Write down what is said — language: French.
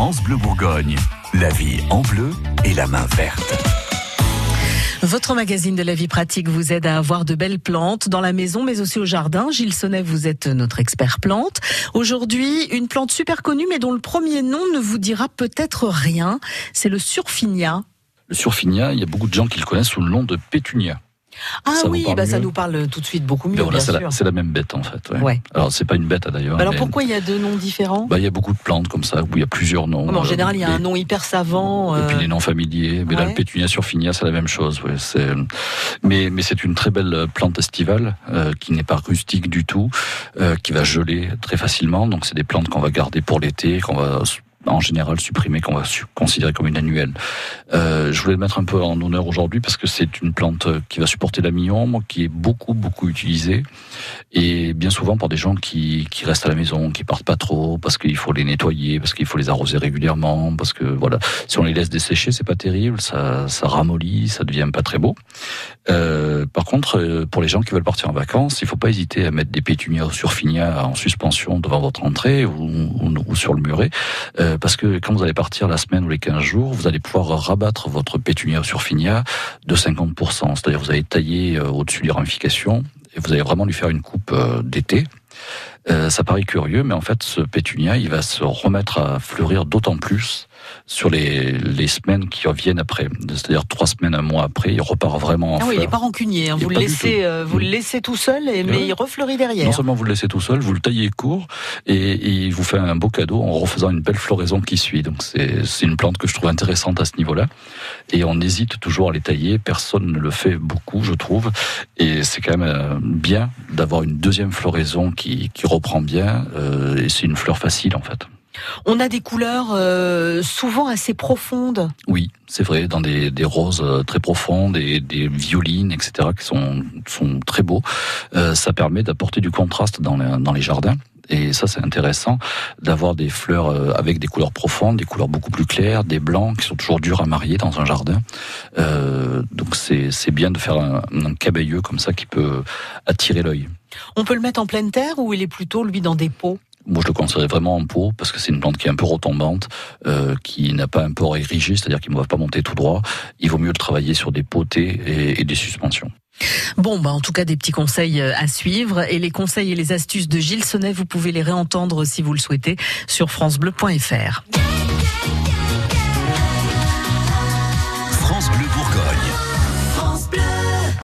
France Bleu Bourgogne, la vie en bleu et la main verte. Votre magazine de la vie pratique vous aide à avoir de belles plantes dans la maison, mais aussi au jardin. Gilles Sonnet, vous êtes notre expert plante. Aujourd'hui, une plante super connue, mais dont le premier nom ne vous dira peut-être rien. C'est le surfinia. Le surfinia, il y a beaucoup de gens qui le connaissent sous le nom de pétunia. Ah oui, bah ça nous parle tout de suite beaucoup mieux. C'est la, même bête en fait. Ouais. Alors c'est pas une bête d'ailleurs. Bah alors pourquoi il y a deux noms différents? Bah, Il y a beaucoup de plantes comme ça où il y a plusieurs noms. en général, il y a un nom hyper savant. Et puis les euh, noms familiers. Mais là, le pétunia surfinia, c'est la même chose. Mais, mais c'est une très belle plante estivale euh, qui n'est pas rustique du tout, euh, qui va geler très facilement. Donc c'est des plantes qu'on va garder pour l'été, qu'on va en général supprimé, qu'on va considérer comme une annuelle. Euh, je voulais le mettre un peu en honneur aujourd'hui parce que c'est une plante qui va supporter la mi-ombre, qui est beaucoup beaucoup utilisée et bien souvent par des gens qui, qui restent à la maison, qui partent pas trop parce qu'il faut les nettoyer, parce qu'il faut les arroser régulièrement, parce que voilà, si on les laisse dessécher, c'est pas terrible, ça, ça ramollit, ça devient pas très beau. Euh, par contre, euh, pour les gens qui veulent partir en vacances, il faut pas hésiter à mettre des pétunias ou surfinia en suspension devant votre entrée ou, ou, ou sur le muret. Euh, euh, parce que quand vous allez partir la semaine ou les 15 jours, vous allez pouvoir rabattre votre pétunia sur finia de 50%. C'est-à-dire vous allez tailler euh, au-dessus des ramifications et vous allez vraiment lui faire une coupe euh, d'été. ça paraît curieux, mais en fait, ce pétunia, il va se remettre à fleurir d'autant plus sur les, les semaines qui reviennent après. C'est-à-dire trois semaines, un mois après, il repart vraiment en ah oui, il n'est pas rancunier. Hein. Vous, le laissez, euh, vous le laissez tout seul, et, mais il refleurit derrière. Non seulement vous le laissez tout seul, vous le taillez court et, il vous fait un beau cadeau en refaisant une belle floraison qui suit. Donc c'est une plante que je trouve intéressante à ce niveau-là. Et on hésite toujours à les tailler. Personne ne le fait beaucoup, je trouve. Et c'est quand même euh, bien d'avoir une deuxième floraison qui, qui reprend bien. Euh, et c'est une fleur facile en fait. On a des couleurs euh, souvent assez profondes. Oui, c'est vrai, dans des, roses euh, très profondes et des violines, etc., qui sont, sont très beaux. Euh, ça permet d'apporter du contraste dans les, dans les jardins. Et ça, c'est intéressant d'avoir des fleurs avec des couleurs profondes, des couleurs beaucoup plus claires, des blancs qui sont toujours durs à marier dans un jardin. donc c'est bien de faire un, un cabayeux comme ça qui peut attirer l'œil. On peut le mettre en pleine terre ou il est plutôt, lui, dans des pots? Moi, je le conseillerais vraiment en pot parce que c'est une plante qui est un peu retombante, euh, qui n'a pas un port érigé, c'est-à-dire qu'il ne va pas monter tout droit. Il vaut mieux le travailler sur des potées et, et des suspensions. Bon, bah en tout cas des petits conseils euh, à suivre et les conseils et les astuces de Gilles Sonnet, vous pouvez les réentendre si vous le souhaitez sur francebleu.fr.